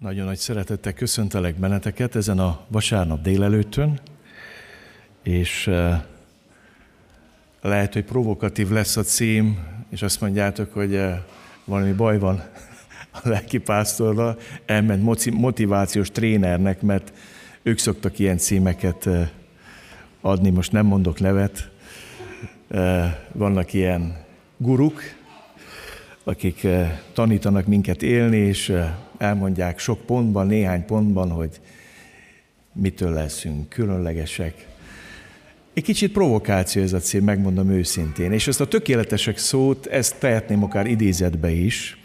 Nagyon nagy szeretettel köszöntelek benneteket ezen a vasárnap délelőttön, és lehet, hogy provokatív lesz a cím, és azt mondjátok, hogy valami baj van a lelkipásztorral, elment motivációs trénernek, mert ők szoktak ilyen címeket adni, most nem mondok nevet. Vannak ilyen guruk, akik tanítanak minket élni, és elmondják sok pontban, néhány pontban, hogy mitől leszünk különlegesek. Egy kicsit provokáció ez a cím, megmondom őszintén. És ezt a tökéletesek szót, ezt tehetném akár idézetbe is,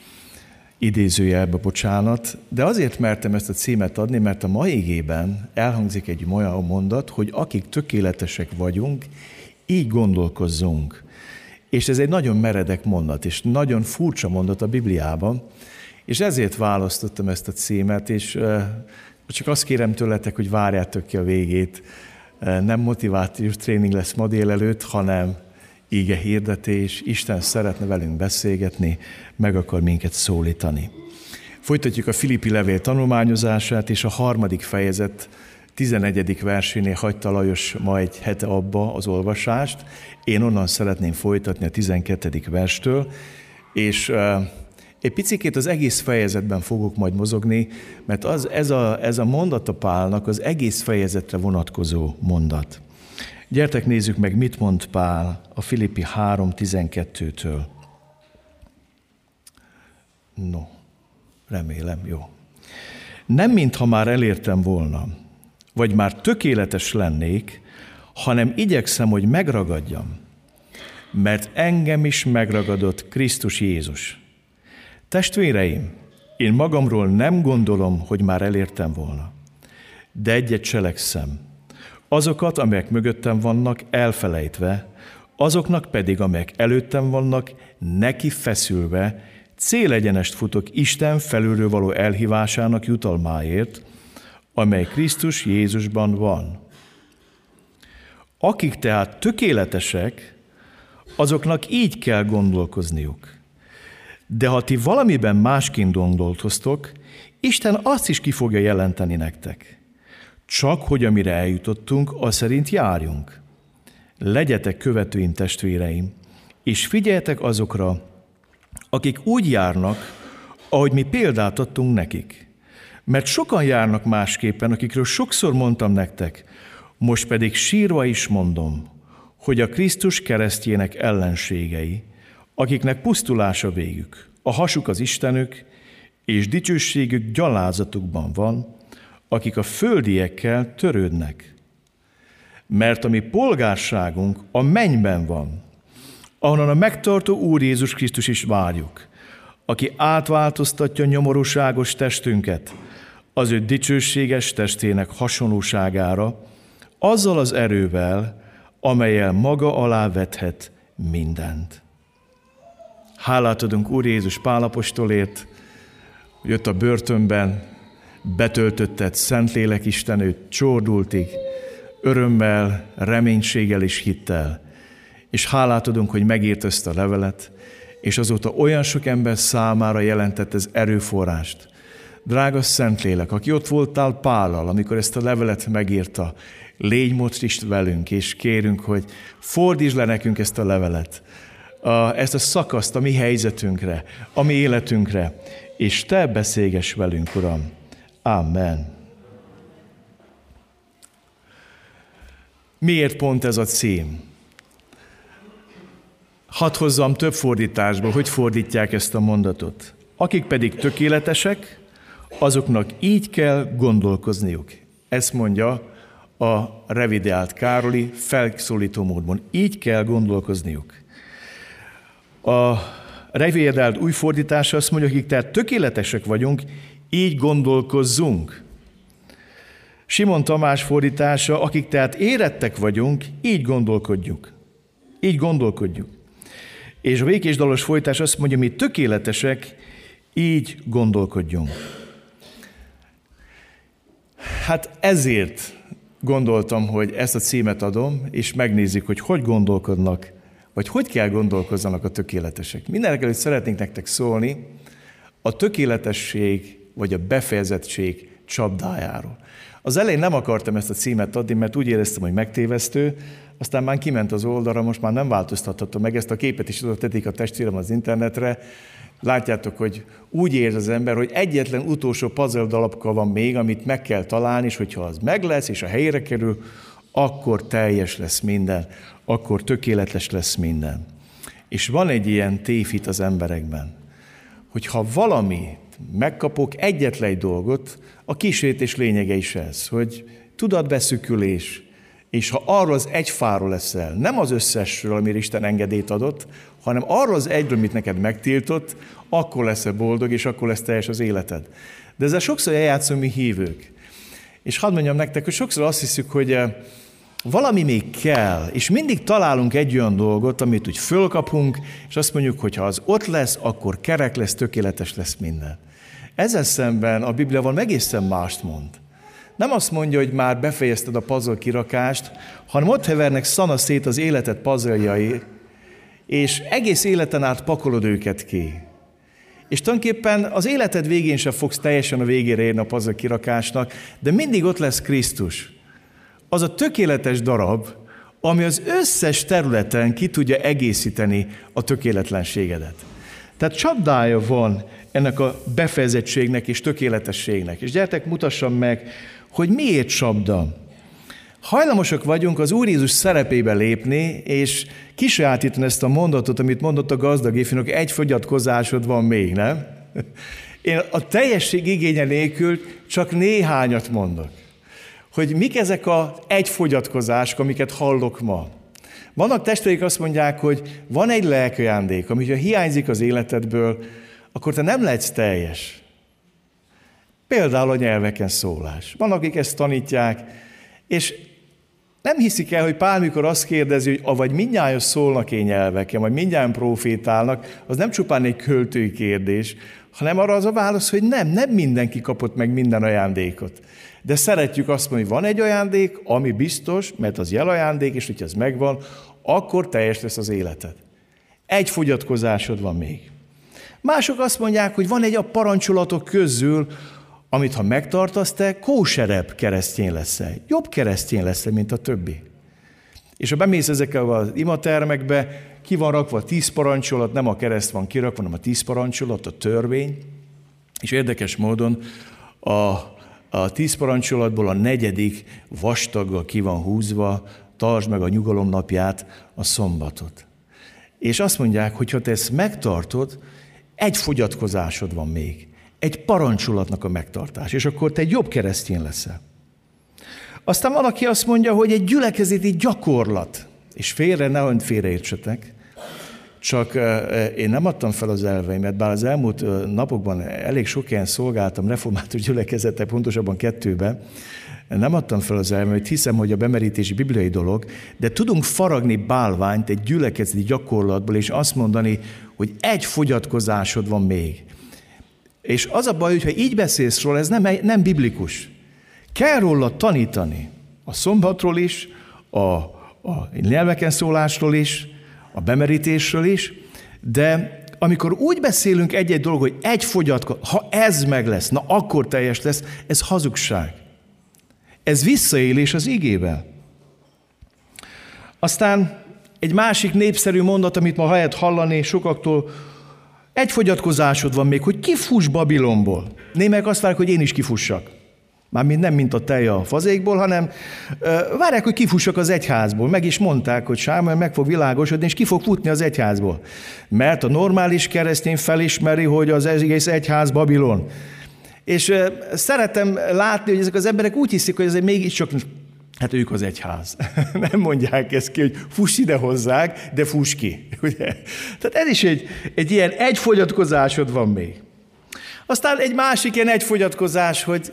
idézőjelbe, bocsánat, de azért mertem ezt a címet adni, mert a mai igében elhangzik egy olyan mondat, hogy akik tökéletesek vagyunk, így gondolkozzunk. És ez egy nagyon meredek mondat, és nagyon furcsa mondat a Bibliában, és ezért választottam ezt a címet, és csak azt kérem tőletek, hogy várjátok ki a végét. Nem motivációs tréning lesz ma délelőtt, hanem íge hirdetés, Isten szeretne velünk beszélgetni, meg akar minket szólítani. Folytatjuk a Filippi levél tanulmányozását, és a harmadik fejezet 11. versénél hagyta Lajos ma egy hete abba az olvasást. Én onnan szeretném folytatni a 12. verstől, és egy picit az egész fejezetben fogok majd mozogni, mert az, ez, a, ez a mondat a Pálnak az egész fejezetre vonatkozó mondat. Gyertek nézzük meg, mit mond Pál a Filippi 3.12-től. No, remélem, jó. Nem mintha már elértem volna, vagy már tökéletes lennék, hanem igyekszem, hogy megragadjam, mert engem is megragadott Krisztus Jézus. Testvéreim, én magamról nem gondolom, hogy már elértem volna, de egyet cselekszem. Azokat, amelyek mögöttem vannak, elfelejtve, azoknak pedig, amelyek előttem vannak, neki feszülve, célegyenest futok Isten felülről való elhívásának jutalmáért, amely Krisztus Jézusban van. Akik tehát tökéletesek, azoknak így kell gondolkozniuk. De ha ti valamiben másként gondolkoztok, Isten azt is ki fogja jelenteni nektek. Csak hogy amire eljutottunk, az szerint járjunk. Legyetek követőim, testvéreim, és figyeljetek azokra, akik úgy járnak, ahogy mi példát adtunk nekik. Mert sokan járnak másképpen, akikről sokszor mondtam nektek, most pedig sírva is mondom, hogy a Krisztus keresztjének ellenségei – akiknek pusztulása végük, a hasuk az Istenük, és dicsőségük gyalázatukban van, akik a földiekkel törődnek. Mert a mi polgárságunk a mennyben van, ahonnan a megtartó Úr Jézus Krisztus is várjuk, aki átváltoztatja nyomorúságos testünket az ő dicsőséges testének hasonlóságára, azzal az erővel, amelyel maga alá vethet mindent. Hálát adunk Úr Jézus Pálapostolért, hogy jött a börtönben, betöltötted Szentlélek Isten őt csordultig, örömmel, reménységgel és hittel. És hálát adunk, hogy megírt ezt a levelet, és azóta olyan sok ember számára jelentett ez erőforrást. Drága Szentlélek, aki ott voltál Pállal, amikor ezt a levelet megírta, légy most is velünk, és kérünk, hogy fordítsd le nekünk ezt a levelet, a, ezt a szakaszt a mi helyzetünkre, a mi életünkre, és Te beszélges velünk, Uram. Amen. Miért pont ez a cím? Hadd hozzam több fordításból, hogy fordítják ezt a mondatot. Akik pedig tökéletesek, azoknak így kell gondolkozniuk. Ezt mondja a revideált Károli felszólító módban. Így kell gondolkozniuk. A revédelt új fordítása azt mondja, akik tehát tökéletesek vagyunk, így gondolkozzunk. Simon Tamás fordítása, akik tehát érettek vagyunk, így gondolkodjuk. Így gondolkodjuk. És a békés dalos folytás azt mondja, mi tökéletesek, így gondolkodjunk. Hát ezért gondoltam, hogy ezt a címet adom, és megnézzük, hogy hogy gondolkodnak vagy hogy kell gondolkozzanak a tökéletesek. Mindenek előtt szeretnénk nektek szólni a tökéletesség vagy a befejezettség csapdájáról. Az elején nem akartam ezt a címet adni, mert úgy éreztem, hogy megtévesztő, aztán már kiment az oldalra, most már nem változtathatom meg, ezt a képet is oda tetik a testvérem az internetre. Látjátok, hogy úgy érz az ember, hogy egyetlen utolsó puzzle dalapka van még, amit meg kell találni, és hogyha az meg lesz, és a helyre kerül, akkor teljes lesz minden, akkor tökéletes lesz minden. És van egy ilyen tévhit az emberekben, hogy ha valami megkapok egyetlen egy dolgot, a kísértés lényege is ez, hogy tudatbeszükülés, és ha arról az egy fáról leszel, nem az összesről, amire Isten engedélyt adott, hanem arról az egyről, amit neked megtiltott, akkor leszel boldog, és akkor lesz teljes az életed. De ezzel sokszor eljátszunk mi hívők. És hadd mondjam nektek, hogy sokszor azt hiszük, hogy eh, valami még kell, és mindig találunk egy olyan dolgot, amit úgy fölkapunk, és azt mondjuk, hogy ha az ott lesz, akkor kerek lesz, tökéletes lesz minden. Ezzel szemben a Biblia van egészen mást mond. Nem azt mondja, hogy már befejezted a puzzle kirakást, hanem ott hevernek szana szét az életed puzzle és egész életen át pakolod őket ki. És tulajdonképpen az életed végén sem fogsz teljesen a végére érni a puzzle kirakásnak, de mindig ott lesz Krisztus. Az a tökéletes darab, ami az összes területen ki tudja egészíteni a tökéletlenségedet. Tehát csapdája van ennek a befejezettségnek és tökéletességnek. És gyertek, mutassam meg, hogy miért csapda. Hajlamosak vagyunk az Úr Jézus szerepébe lépni, és kisajátítani ezt a mondatot, amit mondott a gazdag ifjúnak, egy fogyatkozásod van még, nem? Én a teljesség igénye nélkül csak néhányat mondok. Hogy mik ezek a egy fogyatkozások, amiket hallok ma. Vannak testvérik azt mondják, hogy van egy lelkajándék, ami ha hiányzik az életedből, akkor te nem lehetsz teljes. Például a nyelveken szólás. Van, akik ezt tanítják, és nem hiszik el, hogy Pál, mikor azt kérdezi, hogy avagy mindnyáján szólnak én nyelveken, vagy mindnyáján profétálnak, az nem csupán egy költői kérdés, hanem arra az a válasz, hogy nem, nem mindenki kapott meg minden ajándékot. De szeretjük azt mondani, hogy van egy ajándék, ami biztos, mert az jelajándék, és hogyha ez megvan, akkor teljes lesz az életed. Egy fogyatkozásod van még. Mások azt mondják, hogy van egy a parancsolatok közül, amit ha megtartasz, te kóserebb keresztény leszel. Jobb keresztény leszel, mint a többi. És ha bemész ezekkel az imatermekbe, ki van rakva a tíz parancsolat, nem a kereszt van kirakva, hanem a tíz parancsolat, a törvény. És érdekes módon a, a tíz parancsolatból a negyedik vastaggal ki van húzva, tartsd meg a nyugalom napját, a szombatot. És azt mondják, hogy ha te ezt megtartod, egy fogyatkozásod van még. Egy parancsolatnak a megtartás, és akkor te egy jobb keresztény leszel. Aztán van, aki azt mondja, hogy egy gyülekezeti gyakorlat, és félre, nehogy félreértsetek, csak én nem adtam fel az elveimet, bár az elmúlt napokban elég sok ilyen szolgáltam református gyülekezete, pontosabban kettőbe, nem adtam fel az elmeimet, hiszem, hogy a bemerítési bibliai dolog, de tudunk faragni bálványt egy gyülekezeti gyakorlatból, és azt mondani, hogy egy fogyatkozásod van még. És az a baj, hogyha így beszélsz róla, ez nem, nem biblikus. Kell róla tanítani. A szombatról is, a, a nyelveken szólásról is, a bemerítésről is, de amikor úgy beszélünk egy-egy dolog, hogy egy fogyatkozás, ha ez meg lesz, na akkor teljes lesz, ez hazugság. Ez visszaélés az igével. Aztán egy másik népszerű mondat, amit ma lehet hallani sokaktól, egy fogyatkozásod van még, hogy kifuss Babilonból. Némelyek azt várják, hogy én is kifussak. Mármint nem mint a tej a fazékból, hanem várják, hogy kifussak az egyházból. Meg is mondták, hogy Sámuel meg fog világosodni, és ki fog futni az egyházból. Mert a normális keresztény felismeri, hogy az egész egyház Babilon. És ö, szeretem látni, hogy ezek az emberek úgy hiszik, hogy ez mégiscsak Hát ők az egyház. Nem mondják ezt ki, hogy fuss ide hozzák, de fuss ki. Ugye? Tehát ez is egy, egy ilyen egyfogyatkozásod van még. Aztán egy másik ilyen egyfogyatkozás, hogy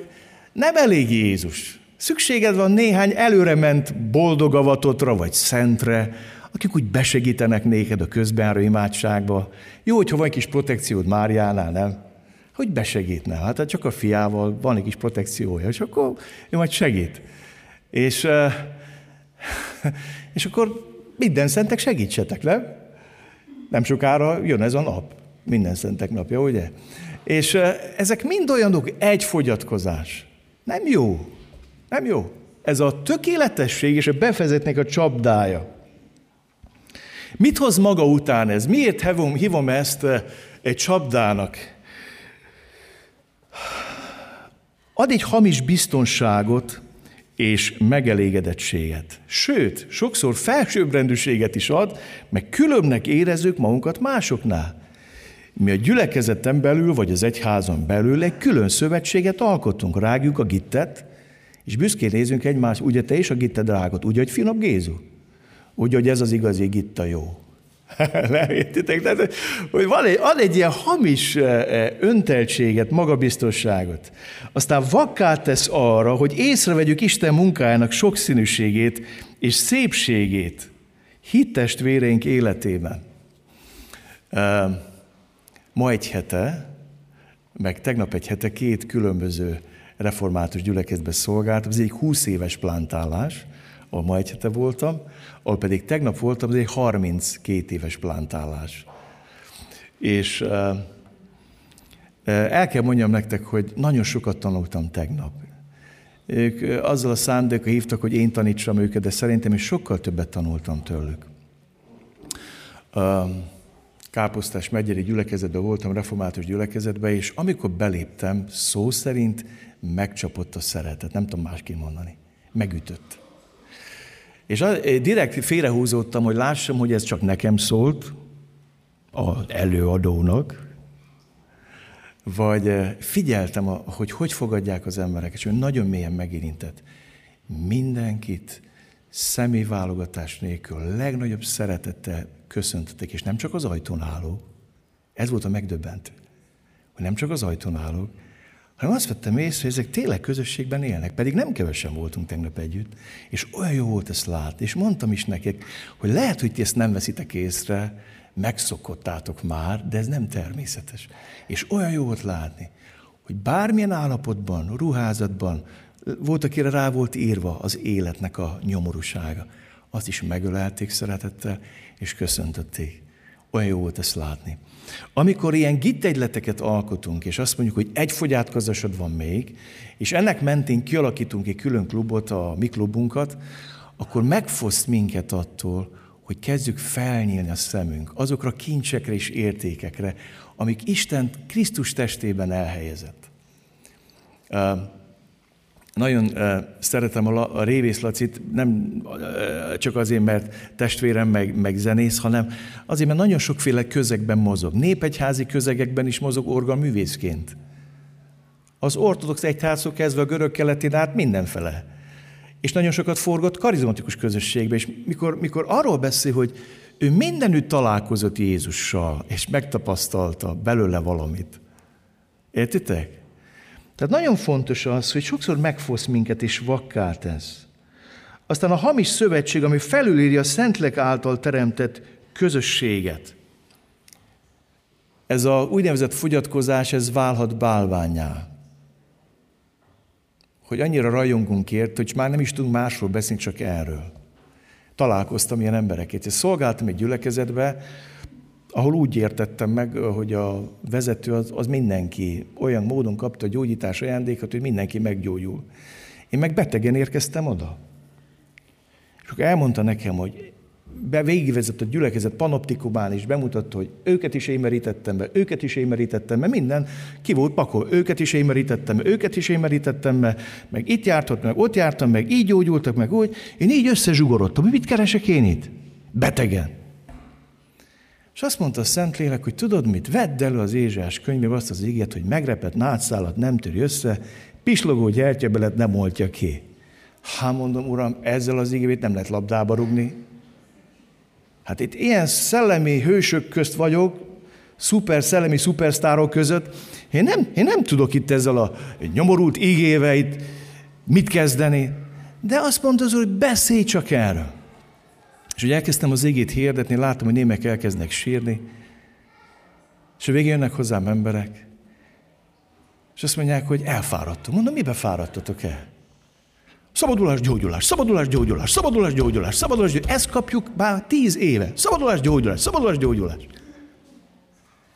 nem elég Jézus. Szükséged van néhány előrement boldogavatotra vagy szentre, akik úgy besegítenek néked a közbenjáró imádságba. Jó, hogyha van egy kis protekciód Máriánál, nem? Hogy besegítne? Hát csak a fiával van egy kis protekciója, és akkor ő majd segít. És, és akkor minden szentek segítsetek, nem? Nem sokára jön ez a nap. Minden szentek napja, ugye? És ezek mind olyanok, egy fogyatkozás. Nem jó. Nem jó. Ez a tökéletesség és a befezetnek a csapdája. Mit hoz maga után ez? Miért hívom, hívom ezt egy csapdának? Ad egy hamis biztonságot és megelégedettséget. Sőt, sokszor felsőbbrendűséget is ad, meg különbnek érezzük magunkat másoknál. Mi a gyülekezeten belül, vagy az egyházon belül egy külön szövetséget alkotunk. Rágjuk a gittet, és büszkén nézünk egymás, ugye te is a gitted rágod, ugye, hogy finom Gézu? Úgy, hogy ez az igazi gitta jó. Értitek? Tehát, hogy van egy, ad egy ilyen hamis önteltséget, magabiztosságot. Aztán vakká tesz arra, hogy észrevegyük Isten munkájának sokszínűségét és szépségét hittestvéreink életében. Eh, ma egy hete, meg tegnap egy hete két különböző református gyülekezetbe szolgáltam. Ez egy 20 éves plántálás, ahol ma egy hete voltam, ahol pedig tegnap voltam, ez egy 32 éves plántálás. És uh, el kell mondjam nektek, hogy nagyon sokat tanultam tegnap. Ők azzal a szándékkal hívtak, hogy én tanítsam őket, de szerintem is sokkal többet tanultam tőlük. Káposztás megyeri gyülekezetben voltam, református gyülekezetben, és amikor beléptem, szó szerint megcsapott a szeretet, nem tudom másként mondani. Megütött. És direkt félrehúzódtam, hogy lássam, hogy ez csak nekem szólt, az előadónak, vagy eh, figyeltem, hogy hogy fogadják az emberek, és ő nagyon mélyen megérintett. Mindenkit személyválogatás nélkül legnagyobb szeretettel köszöntöttek, és nem csak az ajtón álló. Ez volt a megdöbbentő, hogy nem csak az ajtón állók, hanem azt vettem észre, hogy ezek tényleg közösségben élnek, pedig nem kevesen voltunk tegnap együtt, és olyan jó volt ezt látni, és mondtam is nekik, hogy lehet, hogy ti ezt nem veszitek észre, megszokottátok már, de ez nem természetes. És olyan jó volt látni, hogy bármilyen állapotban, ruházatban, volt, akire rá volt írva az életnek a nyomorúsága. Azt is megölelték szeretettel, és köszöntötték. Olyan jó volt ezt látni. Amikor ilyen gittegyleteket alkotunk, és azt mondjuk, hogy egy fogyátkozásod van még, és ennek mentén kialakítunk egy külön klubot, a mi klubunkat, akkor megfoszt minket attól, hogy kezdjük felnyílni a szemünk azokra a kincsekre és értékekre, amik Isten Krisztus testében elhelyezett. Nagyon szeretem a, a Révész Lacit, nem csak azért, mert testvérem meg, meg zenész, hanem azért, mert nagyon sokféle közegben mozog. Népegyházi közegekben is mozog orgaművészként. Az ortodox egyházok kezdve a görög keletén át mindenfele. És nagyon sokat forgott karizmatikus közösségbe, és mikor, mikor arról beszél, hogy ő mindenütt találkozott Jézussal, és megtapasztalta belőle valamit. Értitek? Tehát nagyon fontos az, hogy sokszor megfosz minket és vakká tesz. Aztán a hamis szövetség, ami felülírja a Szentlek által teremtett közösséget. Ez a úgynevezett fogyatkozás, ez válhat bálványá. Hogy annyira rajongunk ért, hogy már nem is tudunk másról beszélni, csak erről. Találkoztam ilyen embereket. Szolgáltam egy gyülekezetbe, ahol úgy értettem meg, hogy a vezető az, az mindenki olyan módon kapta a gyógyítás ajándékot, hogy mindenki meggyógyul. Én meg betegen érkeztem oda. És akkor elmondta nekem, hogy be végigvezett a gyülekezet panoptikumán, és bemutatta, hogy őket is én merítettem be, őket is én merítettem be, minden ki volt pakol, őket is én merítettem be, őket is én merítettem be, meg itt jártott, meg ott jártam, meg így gyógyultak, meg úgy. Én így összezsugorodtam, hogy mit keresek én itt? Betegen. És azt mondta a Szentlélek, hogy tudod mit, vedd elő az Ézsás könyvébe azt az ígét, hogy megrepett nátszálat nem töri össze, pislogó gyertyabelet nem oltja ki. Hát mondom, uram, ezzel az ígét nem lehet labdába rugni. Hát itt ilyen szellemi hősök közt vagyok, szuper szellemi szupersztárok között. Én nem, én nem tudok itt ezzel a nyomorult ígével mit kezdeni. De azt mondta az hogy beszélj csak erről. És hogy elkezdtem az égét hirdetni, láttam, hogy némek elkezdnek sírni, és a végén jönnek hozzám emberek, és azt mondják, hogy elfáradtunk. Mondom, mibe fáradtatok el? Szabadulás, gyógyulás, szabadulás, gyógyulás, szabadulás, gyógyulás, szabadulás, gyógyulás. Ezt kapjuk már tíz éve. Szabadulás, gyógyulás, szabadulás, gyógyulás.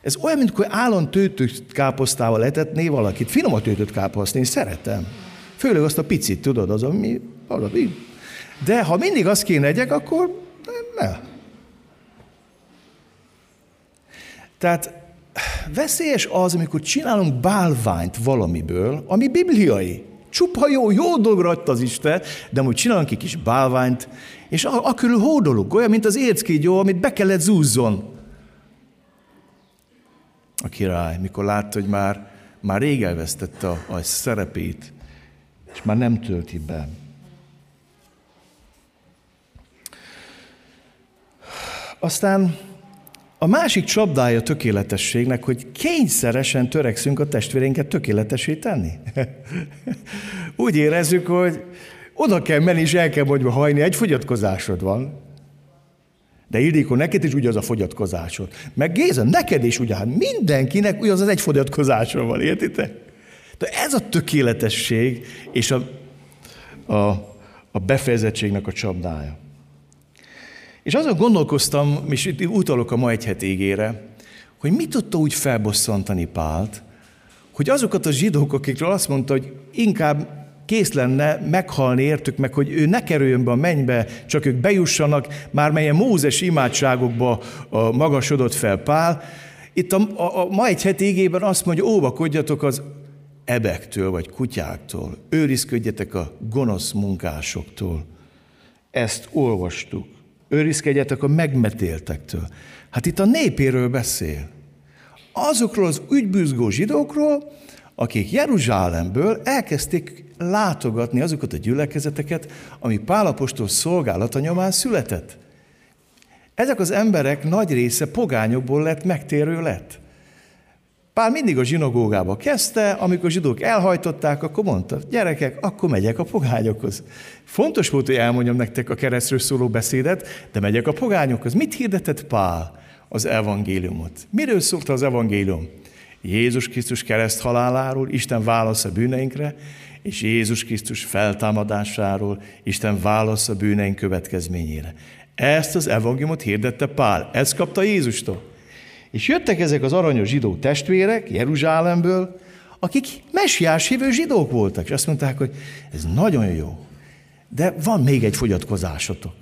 Ez olyan, mint hogy állon tőtött káposztával etetné valakit. Finom a tőtött káposztát, én szeretem. Főleg azt a picit, tudod, az, ami. De ha mindig azt kéne egyek, akkor ne. Tehát veszélyes az, amikor csinálunk bálványt valamiből, ami bibliai. Csupa jó, jó dologra adta az Isten, de most csinálunk egy kis bálványt, és a, a hódolunk, olyan, mint az érckígyó, amit be kellett zúzzon. A király, mikor látta, hogy már, már rég elvesztette a, a szerepét, és már nem tölti be. Aztán a másik csapdája tökéletességnek, hogy kényszeresen törekszünk a testvérénket tökéletesé tenni. Úgy érezzük, hogy oda kell menni, és el kell mondjuk hajni, egy fogyatkozásod van. De Ildikó, neked is ugyanaz a fogyatkozásod. Meg Géza, neked is ugyan, hát mindenkinek ugyanaz az egy fogyatkozása van, értitek? De ez a tökéletesség és a, a, a befejezettségnek a csapdája. És azon gondolkoztam, és itt utalok a ma egy het égére, hogy mit tudta úgy felbosszantani Pált, hogy azokat a zsidók, akikről azt mondta, hogy inkább kész lenne meghalni értük meg, hogy ő ne kerüljön be a mennybe, csak ők bejussanak, már melyen Mózes imádságokba magasodott fel Pál. Itt a, a, a ma egy het égében azt mondja, óvakodjatok az ebektől vagy kutyáktól, őrizködjetek a gonosz munkásoktól. Ezt olvastuk. Őrizkedjetek a megmetéltektől. Hát itt a népéről beszél. Azokról az ügybűzgó zsidókról, akik Jeruzsálemből elkezdték látogatni azokat a gyülekezeteket, ami Pálapostól szolgálata nyomán született. Ezek az emberek nagy része pogányokból lett, megtérő lett. Pál mindig a zsinagógába kezdte, amikor zsidók elhajtották, akkor mondta, gyerekek, akkor megyek a pogányokhoz. Fontos volt, hogy elmondjam nektek a keresztről szóló beszédet, de megyek a pogányokhoz. Mit hirdetett Pál? Az evangéliumot. Miről szólt az evangélium? Jézus Krisztus kereszt haláláról, Isten válasz a bűneinkre, és Jézus Krisztus feltámadásáról, Isten válasz a bűneink következményére. Ezt az evangéliumot hirdette Pál, ezt kapta Jézustól. És jöttek ezek az aranyos zsidó testvérek Jeruzsálemből, akik mesiás hívő zsidók voltak, és azt mondták, hogy ez nagyon jó, de van még egy fogyatkozásotok.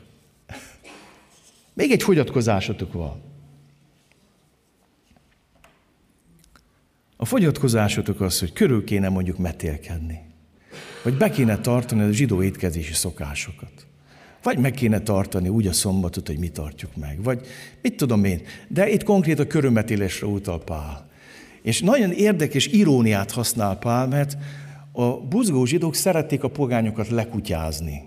Még egy fogyatkozásotok van. A fogyatkozásotok az, hogy körül kéne mondjuk metélkedni. Vagy be kéne tartani a zsidó étkezési szokásokat. Vagy meg kéne tartani úgy a szombatot, hogy mi tartjuk meg. Vagy mit tudom én. De itt konkrét a körömetélésre utal Pál. És nagyon érdekes iróniát használ Pál, mert a buzgó zsidók szerették a pogányokat lekutyázni.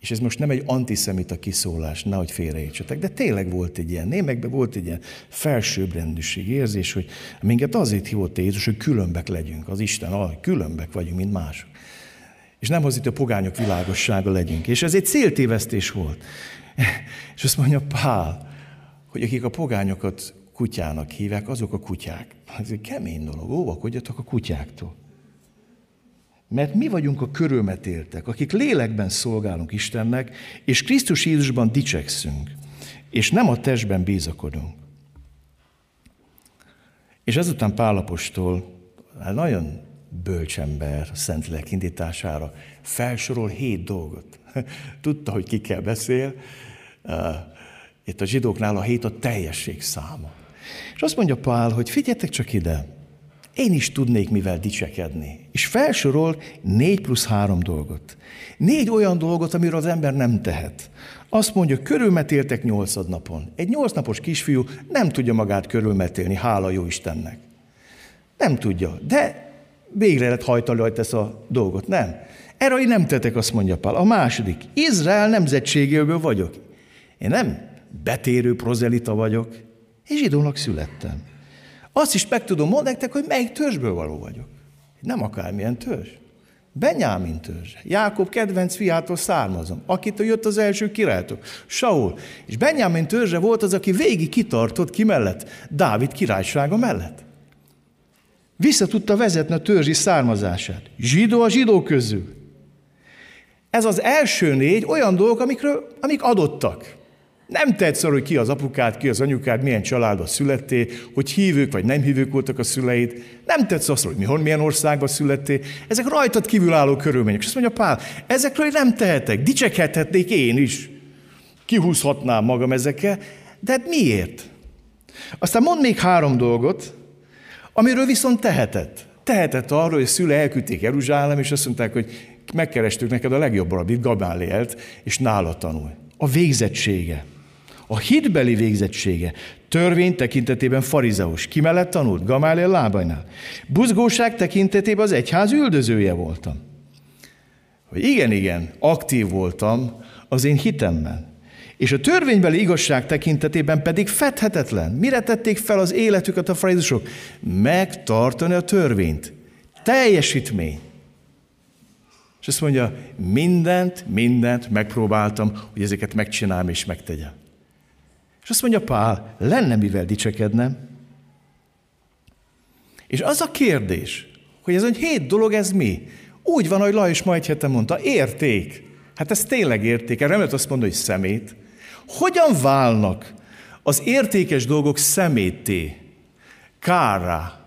És ez most nem egy antiszemita kiszólás, nehogy félreértsetek, de tényleg volt egy ilyen, némekben volt egy ilyen felsőbbrendűség érzés, hogy minket azért hívott Jézus, hogy különbek legyünk, az Isten, különbek vagyunk, mint mások. És nem az a pogányok világossága legyünk. És ez egy céltévesztés volt. És azt mondja Pál, hogy akik a pogányokat kutyának hívják, azok a kutyák. Ez egy kemény dolog, óvakodjatok a kutyáktól. Mert mi vagyunk a körülmetéltek, akik lélekben szolgálunk Istennek, és Krisztus Jézusban dicsekszünk, és nem a testben bízakodunk. És ezután Pálapostól hát nagyon bölcsember Szentlélek indítására felsorol hét dolgot. Tudta, hogy ki kell beszél. Itt a zsidóknál a hét a teljesség száma. És azt mondja Pál, hogy figyeljetek csak ide, én is tudnék mivel dicsekedni. És felsorol négy plusz három dolgot. Négy olyan dolgot, amiről az ember nem tehet. Azt mondja, körülmetéltek nyolcad napon. Egy nyolc napos kisfiú nem tudja magát körülmetélni, hála jó Istennek. Nem tudja, de végre lehet hajtani ezt a dolgot. Nem. Erre én nem tettek, azt mondja Pál. A második, Izrael nemzetségéből vagyok. Én nem betérő prozelita vagyok, és zsidónak születtem. Azt is meg tudom mondani nektek, hogy melyik törzsből való vagyok. Nem akármilyen törzs. Benyámin törzs. Jákob kedvenc fiától származom, akitől jött az első királytok, Saul. És Benyámin törzse volt az, aki végig kitartott ki mellett, Dávid királysága mellett. Vissza tudta vezetni a törzsi származását. Zsidó a zsidó közül. Ez az első négy olyan dolgok, amikről, amik adottak. Nem tetsz arra, hogy ki az apukád, ki az anyukád, milyen családba születtél, hogy hívők vagy nem hívők voltak a szüleid. Nem tetsz azt, hogy mi, milyen országba születtél. Ezek rajtad kívülálló körülmények. És azt mondja Pál, ezekről nem tehetek, dicsekedhetnék én is. Kihúzhatnám magam ezekkel, de hát miért? Aztán mond még három dolgot, amiről viszont tehetett. Tehetett arról, hogy szüle elküldték Jeruzsálem, és azt mondták, hogy megkerestük neked a legjobb rabit, Gamálielt, és nála tanulj. A végzettsége. A hitbeli végzettsége. Törvény tekintetében farizeus. Ki mellett tanult? Gamáliel lábainál. Buzgóság tekintetében az egyház üldözője voltam. Hogy igen, igen, aktív voltam az én hitemmel. És a törvénybeli igazság tekintetében pedig fedhetetlen. Mire tették fel az életüket a farizusok? Megtartani a törvényt. Teljesítmény. És azt mondja, mindent, mindent megpróbáltam, hogy ezeket megcsinálom és megtegyem. És azt mondja Pál, lenne mivel dicsekednem. És az a kérdés, hogy ez a hét dolog, ez mi? Úgy van, hogy Lajos majd héten mondta, érték. Hát ez tényleg érték. Erre nem lehet azt mondani, hogy szemét. Hogyan válnak az értékes dolgok szemétté, kárra,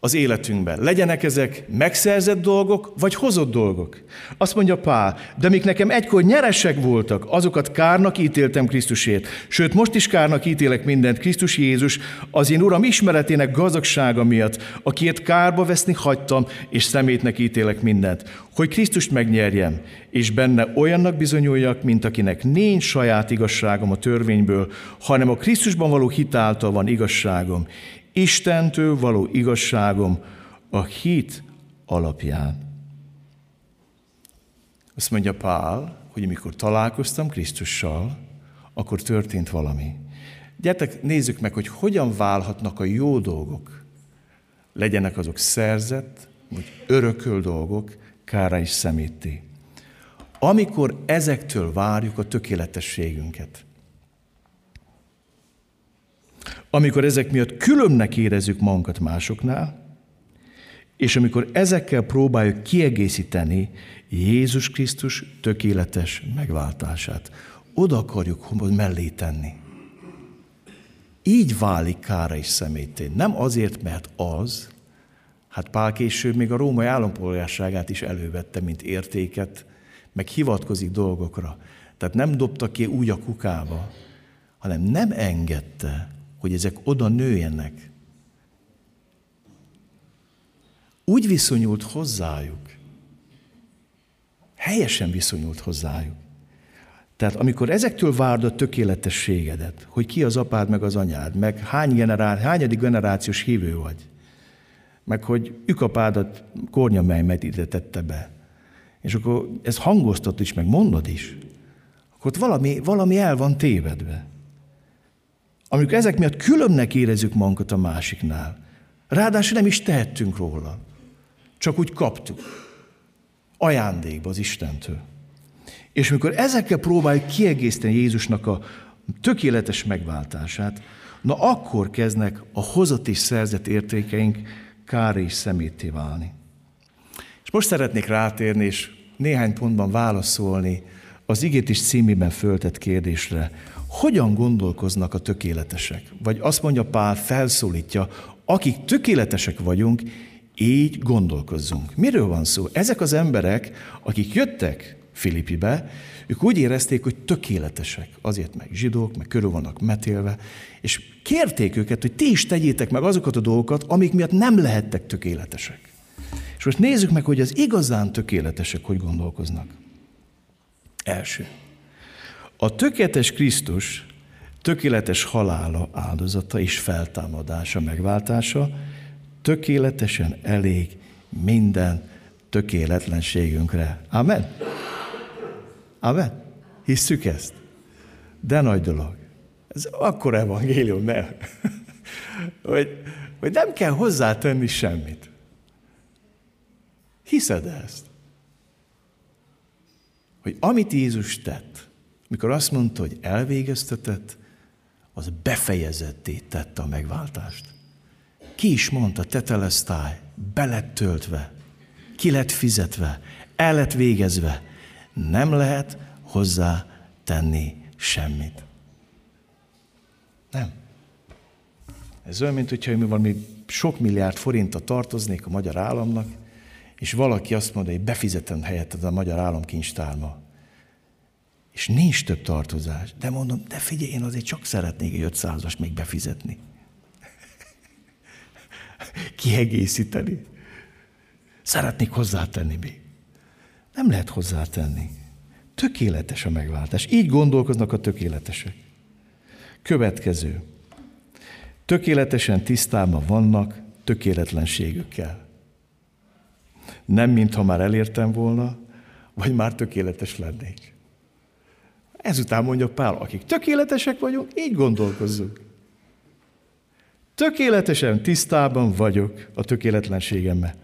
az életünkben. Legyenek ezek megszerzett dolgok, vagy hozott dolgok. Azt mondja Pál, de mik nekem egykor nyeresek voltak, azokat kárnak ítéltem Krisztusért. Sőt, most is kárnak ítélek mindent Krisztus Jézus, az én Uram ismeretének gazdagsága miatt, akiért kárba veszni hagytam, és szemétnek ítélek mindent. Hogy Krisztust megnyerjem, és benne olyannak bizonyuljak, mint akinek nincs saját igazságom a törvényből, hanem a Krisztusban való hitáltal van igazságom. Istentől való igazságom a hit alapján. Azt mondja Pál, hogy amikor találkoztam Krisztussal, akkor történt valami. Gyertek, nézzük meg, hogy hogyan válhatnak a jó dolgok. Legyenek azok szerzett, vagy örököl dolgok, kára is szemíti. Amikor ezektől várjuk a tökéletességünket, amikor ezek miatt különnek érezzük magunkat másoknál, és amikor ezekkel próbáljuk kiegészíteni Jézus Krisztus tökéletes megváltását, oda akarjuk mellé tenni. Így válik kára és szemétén. Nem azért, mert az, hát Pál később még a római állampolgárságát is elővette, mint értéket, meg hivatkozik dolgokra. Tehát nem dobta ki úgy a kukába, hanem nem engedte, hogy ezek oda nőjenek. Úgy viszonyult hozzájuk, helyesen viszonyult hozzájuk. Tehát amikor ezektől várd a tökéletességedet, hogy ki az apád, meg az anyád, meg hány generá, hányadik generációs hívő vagy, meg hogy ükapádat kornyamelymet ide tette be, és akkor ez hangoztat is, meg mondod is, akkor ott valami, valami el van tévedve. Amikor ezek miatt különnek érezzük magunkat a másiknál. Ráadásul nem is tehettünk róla. Csak úgy kaptuk. Ajándékba az Istentől. És amikor ezekkel próbáljuk kiegészíteni Jézusnak a tökéletes megváltását, na akkor kezdnek a hozott és szerzett értékeink kár és szemétté válni. És most szeretnék rátérni, és néhány pontban válaszolni az igét címében föltett kérdésre, hogyan gondolkoznak a tökéletesek? Vagy azt mondja Pál, felszólítja, akik tökéletesek vagyunk, így gondolkozzunk. Miről van szó? Ezek az emberek, akik jöttek Filippibe, ők úgy érezték, hogy tökéletesek. Azért meg zsidók, meg körül vannak metélve, és kérték őket, hogy ti is tegyétek meg azokat a dolgokat, amik miatt nem lehettek tökéletesek. És most nézzük meg, hogy az igazán tökéletesek hogy gondolkoznak. Első. A tökéletes Krisztus tökéletes halála áldozata és feltámadása, megváltása tökéletesen elég minden tökéletlenségünkre. Amen? Amen? Hisszük ezt? De nagy dolog. Ez akkor evangélium, nem? hogy, hogy nem kell hozzátenni semmit. Hiszed ezt? Hogy amit Jézus tett, mikor azt mondta, hogy elvégeztetett, az befejezetté tette a megváltást. Ki is mondta, tetelesztály, be lett töltve, ki lett fizetve, el lett végezve. Nem lehet hozzá tenni semmit. Nem. Ez olyan, mint hogyha valami sok milliárd forintot tartoznék a magyar államnak, és valaki azt mondja, hogy befizetem helyetted a magyar államkincstárba. És nincs több tartozás. De mondom, de figyelj, én azért csak szeretnék egy 500-as még befizetni. Kiegészíteni. Szeretnék hozzátenni még. Nem lehet hozzátenni. Tökéletes a megváltás. Így gondolkoznak a tökéletesek. Következő. Tökéletesen tisztában vannak tökéletlenségükkel. Nem, mintha már elértem volna, vagy már tökéletes lennék. Ezután mondja Pál, akik tökéletesek vagyunk, így gondolkozzunk. Tökéletesen tisztában vagyok a tökéletlenségemmel.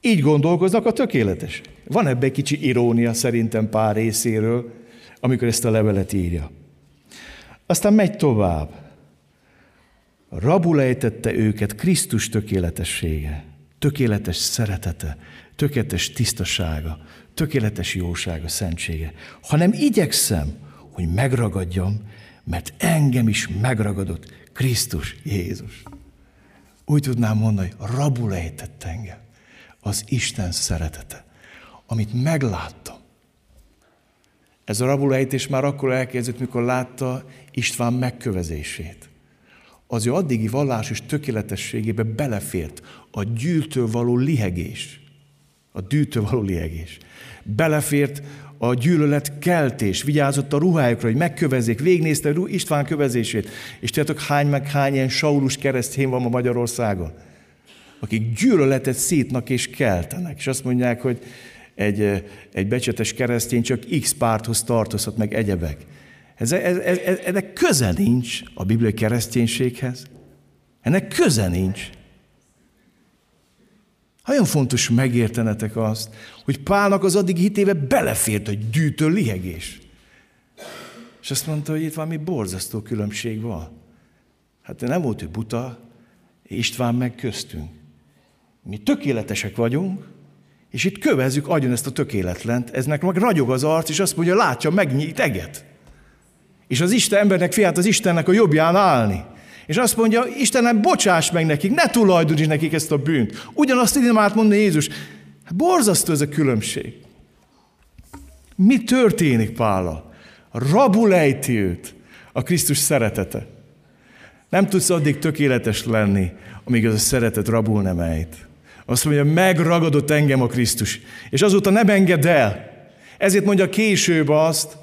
Így gondolkoznak a tökéletes. Van ebbe egy kicsi irónia szerintem pár részéről, amikor ezt a levelet írja. Aztán megy tovább. Rabul ejtette őket Krisztus tökéletessége, tökéletes szeretete, tökéletes tisztasága, tökéletes jósága, szentsége, hanem igyekszem, hogy megragadjam, mert engem is megragadott Krisztus Jézus. Úgy tudnám mondani, hogy rabul ejtett engem az Isten szeretete, amit megláttam. Ez a rabulejtés már akkor elkezdett, mikor látta István megkövezését. Az ő addigi vallásos tökéletességébe belefért a gyűltől való lihegés. A dűtől való lihegés. Belefért a gyűlölet keltés, vigyázott a ruhájukra, hogy megkövezzék, végnézte István kövezését. És tudjátok, hány meg hány ilyen Saulus keresztény van ma Magyarországon? akik gyűlöletet szítnak és keltenek. És azt mondják, hogy egy, egy becsetes keresztény csak X párthoz tartozhat, meg egyebek. Ez, ez, ez, ez, ennek köze nincs a bibliai kereszténységhez. Ennek köze nincs. Nagyon fontos megértenetek azt, hogy Pálnak az addig hitébe belefért a gyűjtő lihegés. És azt mondta, hogy itt valami borzasztó különbség van. Hát nem volt ő buta, István meg köztünk. Mi tökéletesek vagyunk, és itt kövezzük agyon ezt a tökéletlent, eznek meg ragyog az arc, és azt mondja, látja, megnyit eget. És az Isten embernek fiát az Istennek a jobbján állni. És azt mondja, Istenem, bocsáss meg nekik, ne tulajdoníts nekik ezt a bűnt. Ugyanazt így át mondani Jézus. Hát borzasztó ez a különbség. Mi történik Pála? Rabul ejti őt a Krisztus szeretete. Nem tudsz addig tökéletes lenni, amíg az a szeretet rabul nem ejt. Azt mondja, megragadott engem a Krisztus, és azóta nem enged el. Ezért mondja később azt,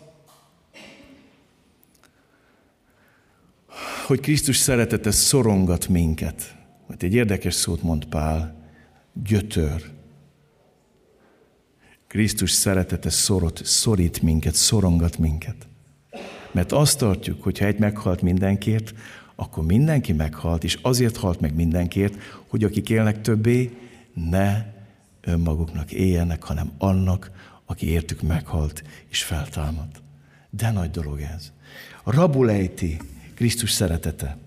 hogy Krisztus szeretete szorongat minket. Mert egy érdekes szót mond Pál, gyötör. Krisztus szeretete szorot, szorít minket, szorongat minket. Mert azt tartjuk, hogy ha egy meghalt mindenkért, akkor mindenki meghalt, és azért halt meg mindenkért, hogy akik élnek többé, ne önmaguknak éljenek, hanem annak, aki értük meghalt és feltámadt. De nagy dolog ez. A rabulejti Krisztus szeretete.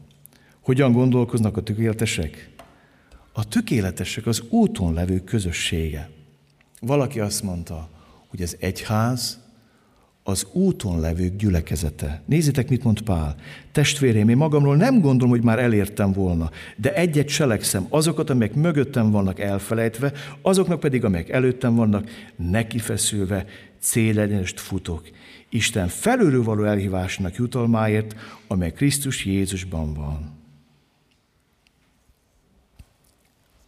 Hogyan gondolkoznak a tökéletesek? A tökéletesek az úton levő közössége. Valaki azt mondta, hogy az egyház az úton levők gyülekezete. Nézzétek, mit mond Pál. Testvérém, én magamról nem gondolom, hogy már elértem volna, de egyet cselekszem, azokat, amelyek mögöttem vannak elfelejtve, azoknak pedig, amelyek előttem vannak, nekifeszülve, célegyenest futok. Isten felülről való elhívásnak jutalmáért, amely Krisztus Jézusban van.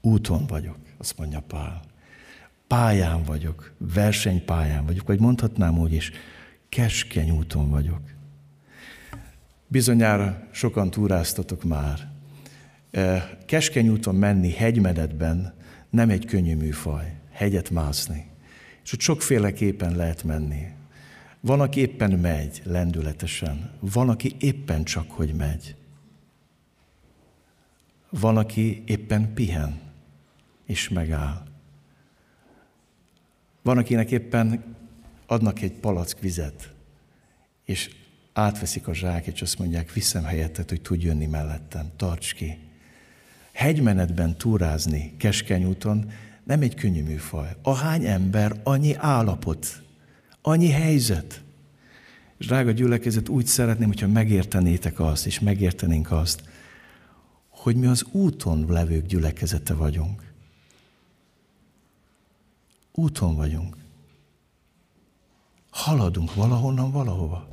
Úton vagyok, azt mondja Pál. Pályán vagyok, versenypályán vagyok, vagy mondhatnám úgy is, keskeny úton vagyok. Bizonyára sokan túráztatok már. Keskeny úton menni hegymedetben nem egy könnyű műfaj, hegyet mászni. És ott sokféleképpen lehet menni. Van, aki éppen megy lendületesen, van, aki éppen csak hogy megy. Van, aki éppen pihen és megáll. Van, akinek éppen adnak egy palack vizet, és átveszik a zsák, és azt mondják, viszem helyettet, hogy tudj jönni mellettem, tarts ki. Hegymenetben túrázni keskeny úton nem egy könnyű műfaj. Ahány ember, annyi állapot, annyi helyzet. És drága gyülekezet, úgy szeretném, hogyha megértenétek azt, és megértenénk azt, hogy mi az úton levők gyülekezete vagyunk. Úton vagyunk. Haladunk valahonnan valahova.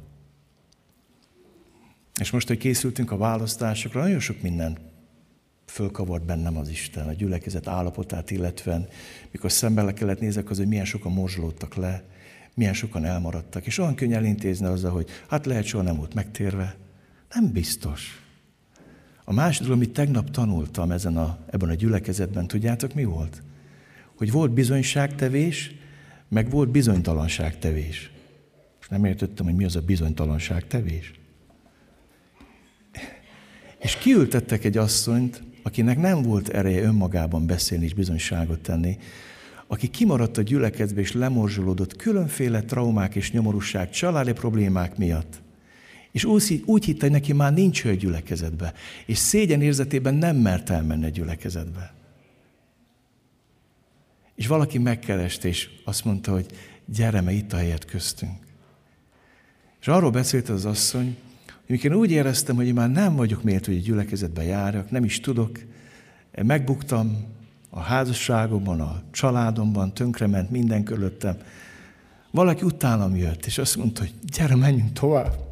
És most, hogy készültünk a választásokra, nagyon sok minden fölkavart bennem az Isten, a gyülekezet állapotát illetve, mikor szembe le kellett nézek az, hogy milyen sokan morzsolódtak le, milyen sokan elmaradtak, és olyan könnyű elintézni azzal, hogy hát lehet soha nem volt megtérve. Nem biztos. A dolog, amit tegnap tanultam ezen a, ebben a gyülekezetben, tudjátok mi volt? Hogy volt bizonyságtevés, meg volt bizonytalanságtevés. És nem értettem, hogy mi az a bizonytalanságtevés. És kiültettek egy asszonyt, akinek nem volt ereje önmagában beszélni és bizonyságot tenni, aki kimaradt a gyülekezbe és lemorzsolódott különféle traumák és nyomorúság, családi problémák miatt. És úgy, úgy hitte, hogy neki már nincs a gyülekezetbe. És szégyen érzetében nem mert elmenni a gyülekezetbe. És valaki megkereste, és azt mondta, hogy gyere, mert itt a helyet köztünk. És arról beszélt az asszony, hogy én úgy éreztem, hogy én már nem vagyok méltó, hogy a gyülekezetbe járjak, nem is tudok, megbuktam a házasságomban, a családomban, tönkrement minden körülöttem. Valaki utánam jött, és azt mondta, hogy gyere, menjünk tovább.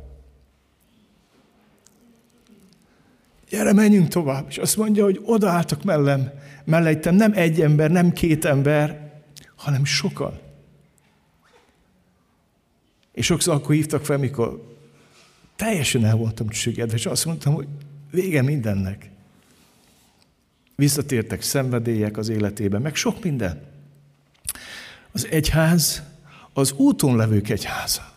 gyere, menjünk tovább. És azt mondja, hogy odaálltak mellem, mellettem nem egy ember, nem két ember, hanem sokan. És sokszor akkor hívtak fel, mikor teljesen el voltam csüggedve, és azt mondtam, hogy vége mindennek. Visszatértek szenvedélyek az életében, meg sok minden. Az egyház az úton levők egyháza.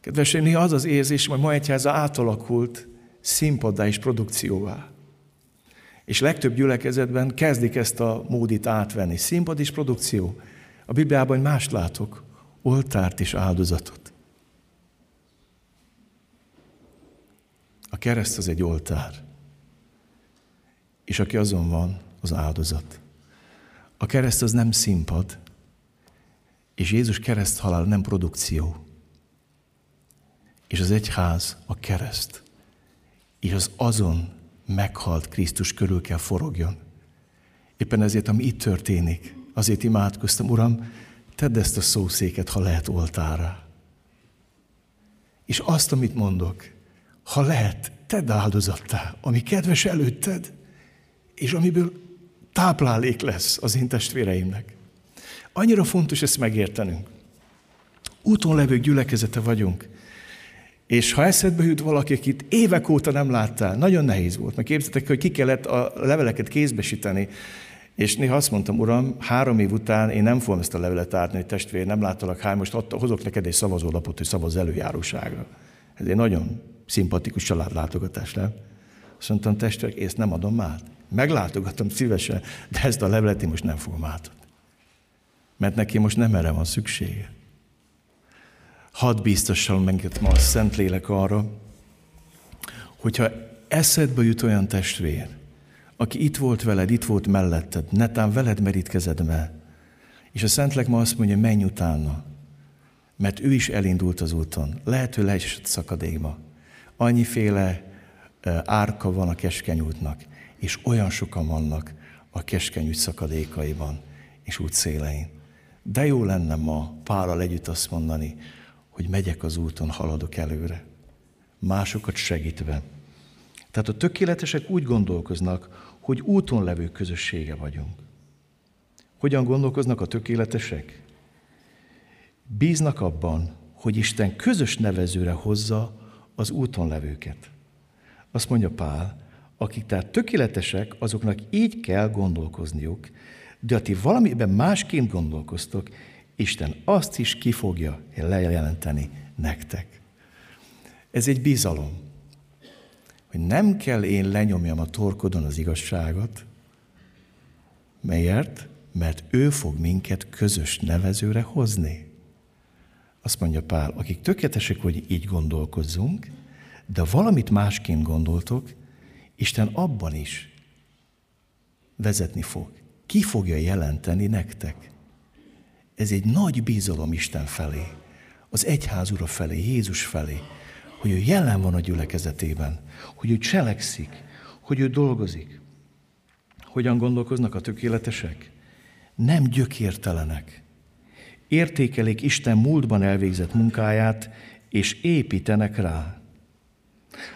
Kedves, néha az az érzés, hogy ma egyháza átalakult, színpaddá és produkcióvá. És legtöbb gyülekezetben kezdik ezt a módit átvenni. Színpad és produkció. A Bibliában mást látok, oltárt és áldozatot. A kereszt az egy oltár. És aki azon van, az áldozat. A kereszt az nem színpad, és Jézus kereszt halál nem produkció. És az egyház a kereszt és az azon meghalt Krisztus körül kell forogjon. Éppen ezért, ami itt történik, azért imádkoztam, Uram, tedd ezt a szószéket, ha lehet oltára. És azt, amit mondok, ha lehet, tedd áldozattá, ami kedves előtted, és amiből táplálék lesz az én testvéreimnek. Annyira fontos ezt megértenünk. Úton levő gyülekezete vagyunk. És ha eszedbe jut valaki, akit évek óta nem láttál, nagyon nehéz volt. Mert képzeltek, hogy ki kellett a leveleket kézbesíteni. És néha azt mondtam, uram, három év után én nem fogom ezt a levelet átni, hogy testvér, nem láttalak hány, most hozok neked egy szavazólapot, hogy szavaz előjáróságra. Ez egy nagyon szimpatikus családlátogatás, nem? Azt mondtam, testvérek, ezt nem adom át. Meglátogatom szívesen, de ezt a levelet én most nem fogom átadni. Mert neki most nem erre van szüksége. Hadd biztosan minket ma a Szentlélek arra, hogyha eszedbe jut olyan testvér, aki itt volt veled, itt volt melletted, netán veled merítkezed be, és a Szentlek ma azt mondja, menj utána, mert ő is elindult az úton. Lehet, hogy leesett szakadékba. Annyiféle árka van a keskeny útnak, és olyan sokan vannak a keskeny út szakadékaiban és út szélein. De jó lenne ma Pálal együtt azt mondani, hogy megyek az úton, haladok előre. Másokat segítve. Tehát a tökéletesek úgy gondolkoznak, hogy úton levő közössége vagyunk. Hogyan gondolkoznak a tökéletesek? Bíznak abban, hogy Isten közös nevezőre hozza az úton levőket. Azt mondja Pál, akik tehát tökéletesek, azoknak így kell gondolkozniuk, de ha ti valamiben másként gondolkoztok, Isten azt is ki fogja lejelenteni nektek. Ez egy bizalom, hogy nem kell én lenyomjam a torkodon az igazságot, melyért? Mert ő fog minket közös nevezőre hozni. Azt mondja Pál, akik tökéletesek, hogy így gondolkozzunk, de valamit másként gondoltok, Isten abban is vezetni fog. Ki fogja jelenteni nektek? Ez egy nagy bizalom Isten felé. az egyház ura felé, Jézus felé, hogy ő jelen van a gyülekezetében, hogy ő cselekszik, hogy ő dolgozik. Hogyan gondolkoznak a tökéletesek? Nem gyökértelenek. Értékelik Isten múltban elvégzett munkáját, és építenek rá.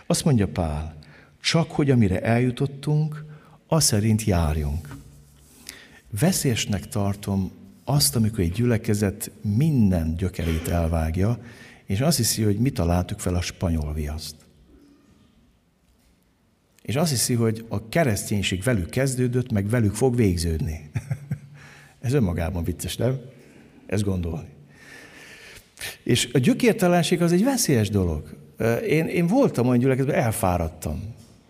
Azt mondja Pál, csak hogy amire eljutottunk, az szerint járjunk. Veszélyesnek tartom azt, amikor egy gyülekezet minden gyökerét elvágja, és azt hiszi, hogy mi találtuk fel a spanyol viaszt. És azt hiszi, hogy a kereszténység velük kezdődött, meg velük fog végződni. Ez önmagában vicces, nem? Ez gondolni. És a gyökértelenség az egy veszélyes dolog. Én, én voltam olyan gyülekezetben, elfáradtam.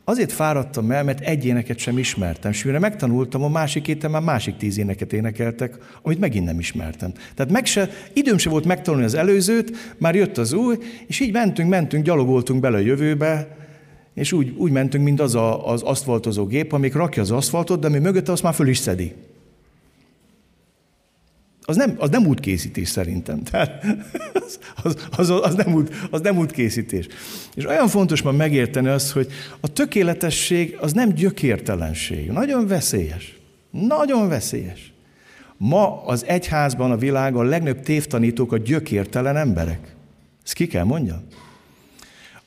Azért fáradtam el, mert egy éneket sem ismertem, és mire megtanultam, a másik héten már másik tíz éneket énekeltek, amit megint nem ismertem. Tehát meg se, időm se volt megtanulni az előzőt, már jött az új, és így mentünk, mentünk, gyalogoltunk bele a jövőbe, és úgy, úgy mentünk, mint az a, az aszfaltozó gép, amik rakja az aszfaltot, de ami mögötte azt már föl is szedi. Az nem, az nem útkészítés szerintem. Tehát az, az, az, nem út, az nem útkészítés. És olyan fontos ma megérteni azt, hogy a tökéletesség az nem gyökértelenség. Nagyon veszélyes. Nagyon veszélyes. Ma az egyházban a világon a legnagyobb tévtanítók a gyökértelen emberek. Ezt ki kell mondjam?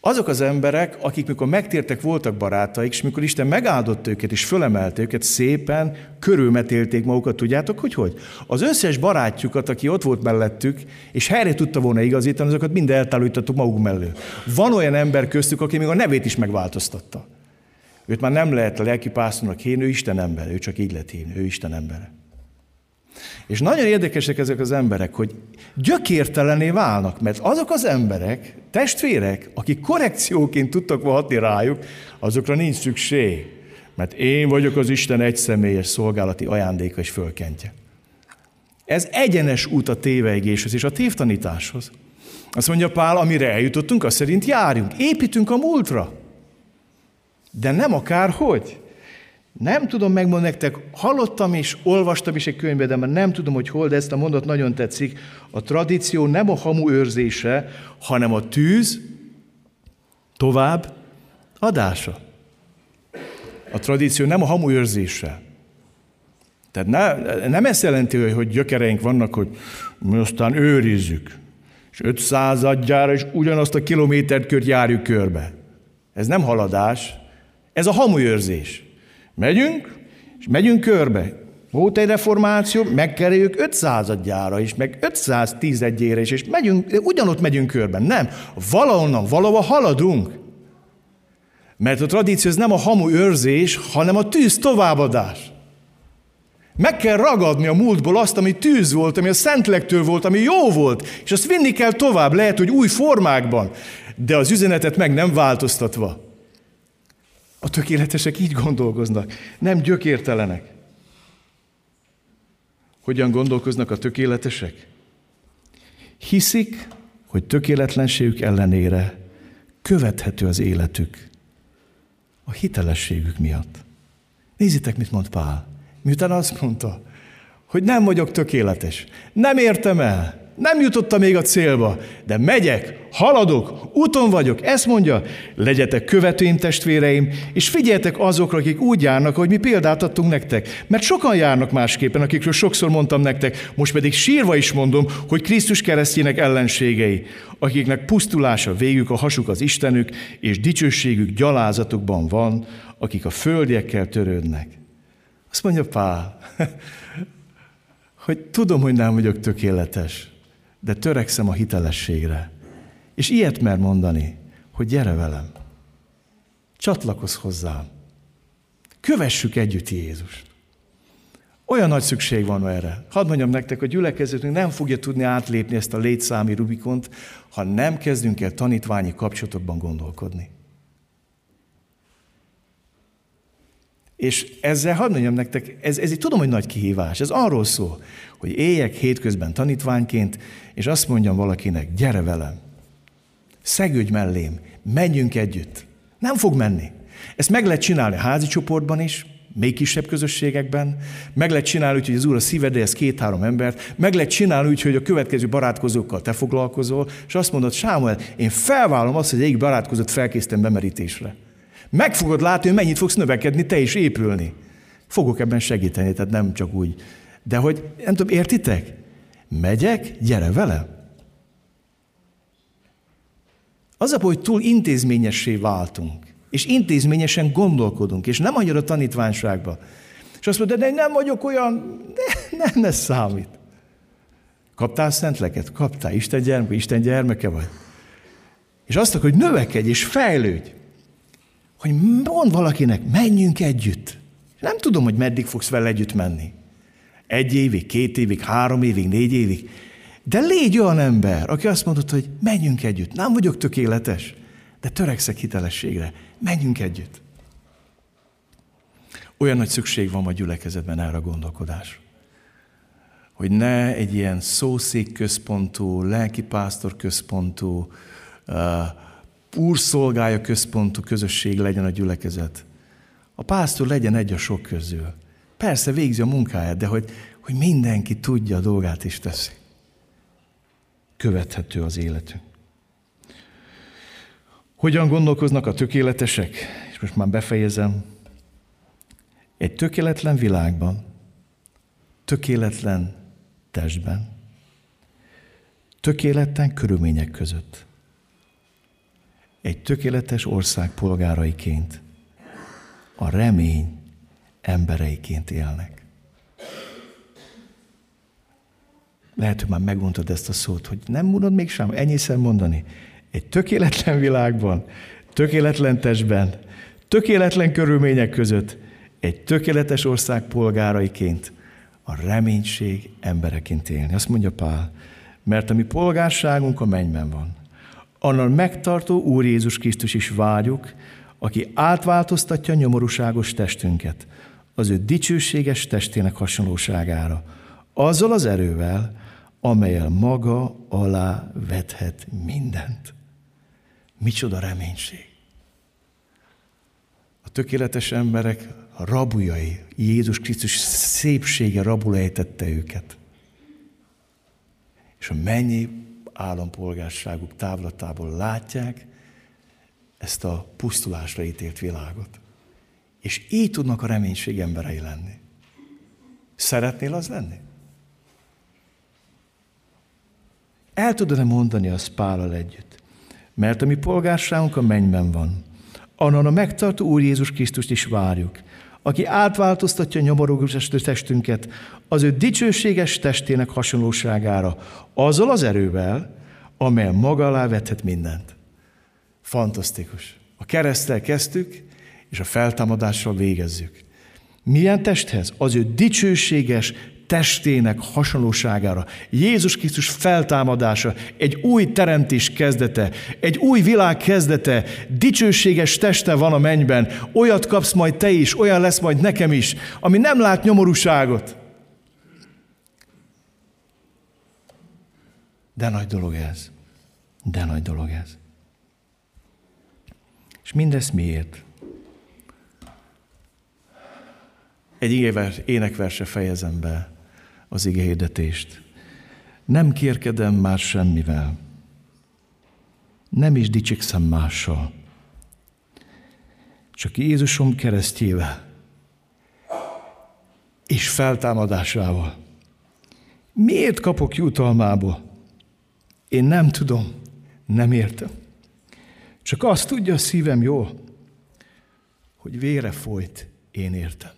Azok az emberek, akik mikor megtértek, voltak barátaik, és mikor Isten megáldott őket, és fölemelte őket, szépen körülmetélték magukat, tudjátok, hogy hogy? Az összes barátjukat, aki ott volt mellettük, és helyre tudta volna igazítani, azokat mind eltállítottuk maguk mellő. Van olyan ember köztük, aki még a nevét is megváltoztatta. Őt már nem lehet a lelki pásztornak hívni, ő Isten ember, ő csak így lett hívni, ő Isten embere. És nagyon érdekesek ezek az emberek, hogy gyökértelené válnak, mert azok az emberek, testvérek, akik korrekcióként tudtak hatni rájuk, azokra nincs szükség. Mert én vagyok az Isten egyszemélyes szolgálati ajándéka és fölkentje. Ez egyenes út a téveigéshez és a tévtanításhoz. Azt mondja Pál, amire eljutottunk, azt szerint járjunk, építünk a múltra. De nem akárhogy. Nem tudom megmondani nektek, hallottam és olvastam is egy könyvben, de már nem tudom, hogy hol, de ezt a mondat nagyon tetszik. A tradíció nem a hamu őrzése, hanem a tűz tovább adása. A tradíció nem a hamu őrzése. Tehát ne, nem ezt jelenti, hogy gyökereink vannak, hogy mi aztán őrizzük. És 500 adjára is ugyanazt a kilométert kört járjuk körbe. Ez nem haladás, ez a hamujőrzés. Megyünk, és megyünk körbe. Volt egy reformáció, megkerüljük 500 gyára is, meg 511-ére is, és megyünk, ugyanott megyünk körben. Nem, valahonnan, valahova haladunk. Mert a tradíció ez nem a hamu őrzés, hanem a tűz továbbadás. Meg kell ragadni a múltból azt, ami tűz volt, ami a Szentlektől volt, ami jó volt, és azt vinni kell tovább, lehet, hogy új formákban, de az üzenetet meg nem változtatva. A tökéletesek így gondolkoznak, nem gyökértelenek. Hogyan gondolkoznak a tökéletesek? Hiszik, hogy tökéletlenségük ellenére követhető az életük a hitelességük miatt. Nézzétek, mit mond Pál. Miután azt mondta, hogy nem vagyok tökéletes, nem értem el, nem jutottam még a célba, de megyek, haladok, úton vagyok, ezt mondja, legyetek követőim testvéreim, és figyeljetek azokra, akik úgy járnak, hogy mi példát adtunk nektek. Mert sokan járnak másképpen, akikről sokszor mondtam nektek, most pedig sírva is mondom, hogy Krisztus keresztjének ellenségei, akiknek pusztulása végük a hasuk az Istenük, és dicsőségük gyalázatukban van, akik a földiekkel törődnek. Azt mondja Pál, hogy tudom, hogy nem vagyok tökéletes, de törekszem a hitelességre. És ilyet mer mondani, hogy gyere velem, csatlakozz hozzám, kövessük együtt Jézust. Olyan nagy szükség van erre. Hadd mondjam nektek, hogy gyülekezetünk nem fogja tudni átlépni ezt a létszámi Rubikont, ha nem kezdünk el tanítványi kapcsolatokban gondolkodni. És ezzel hadd mondjam nektek, ez, ez egy tudom, hogy nagy kihívás. Ez arról szól, hogy éljek hétközben tanítványként, és azt mondjam valakinek, gyere velem, szegődj mellém, menjünk együtt. Nem fog menni. Ezt meg lehet csinálni a házi csoportban is, még kisebb közösségekben, meg lehet csinálni úgy, hogy az Úr a szívedéhez két-három embert, meg lehet csinálni úgy, hogy a következő barátkozókkal te foglalkozol, és azt mondod, Sámuel, én felvállom azt, hogy egyik barátkozót felkészítem bemerítésre. Meg fogod látni, hogy mennyit fogsz növekedni, te is épülni. Fogok ebben segíteni, tehát nem csak úgy. De hogy, nem tudom, értitek? Megyek, gyere vele. Az a hogy túl intézményessé váltunk, és intézményesen gondolkodunk, és nem annyira tanítványságba. És azt mondod, de nem vagyok olyan, de nem ez számít. Kaptál szentleket? Kaptál. Isten gyermeke, Isten gyermeke vagy. És azt akar, hogy növekedj és fejlődj. Hogy mond valakinek, menjünk együtt. Nem tudom, hogy meddig fogsz vele együtt menni. Egy évig, két évig, három évig, négy évig. De légy olyan ember, aki azt mondott, hogy menjünk együtt. Nem vagyok tökéletes, de törekszek hitelességre. Menjünk együtt. Olyan nagy szükség van a gyülekezetben erre a gondolkodás. Hogy ne egy ilyen szószék központú, lelkipásztor központú, uh, úrszolgája központú közösség legyen a gyülekezet. A pásztor legyen egy a sok közül. Persze végzi a munkáját, de hogy, hogy mindenki tudja a dolgát is teszi. Követhető az életünk. Hogyan gondolkoznak a tökéletesek? És most már befejezem. Egy tökéletlen világban, tökéletlen testben, tökéletlen körülmények között, egy tökéletes ország polgáraiként, a remény embereiként élnek. Lehet, hogy már megmondtad ezt a szót, hogy nem mondod még sem, ennyiszer mondani. Egy tökéletlen világban, tökéletlen testben, tökéletlen körülmények között, egy tökéletes ország polgáraiként, a reménység embereként élni. Azt mondja Pál, mert a mi polgárságunk a mennyben van. Annal megtartó Úr Jézus Krisztus is vágyjuk, aki átváltoztatja nyomorúságos testünket az ő dicsőséges testének hasonlóságára, azzal az erővel, amelyel maga alá vethet mindent. Micsoda reménység. A tökéletes emberek a rabujai, Jézus Krisztus szépsége rabul őket. És a mennyi állampolgárságuk távlatából látják ezt a pusztulásra ítélt világot. És így tudnak a reménység emberei lenni. Szeretnél az lenni? El tudod-e mondani a Pállal együtt? Mert a mi polgárságunk a mennyben van. Annan a megtartó Úr Jézus Krisztust is várjuk, aki átváltoztatja a nyomorogós testünket az ő dicsőséges testének hasonlóságára, azzal az erővel, amely maga alá vethet mindent. Fantasztikus. A keresztel kezdtük, és a feltámadással végezzük. Milyen testhez? Az ő dicsőséges testének hasonlóságára. Jézus Krisztus feltámadása, egy új teremtés kezdete, egy új világ kezdete, dicsőséges teste van a mennyben, olyat kapsz majd te is, olyan lesz majd nekem is, ami nem lát nyomorúságot. De nagy dolog ez. De nagy dolog ez. És mindezt miért? Egy énekverse fejezem be az igéhirdetést. Nem kérkedem már semmivel. Nem is dicsekszem mással. Csak Jézusom keresztjével és feltámadásával. Miért kapok jutalmából? Én nem tudom, nem értem. Csak azt tudja a szívem jól, hogy vére folyt, én értem.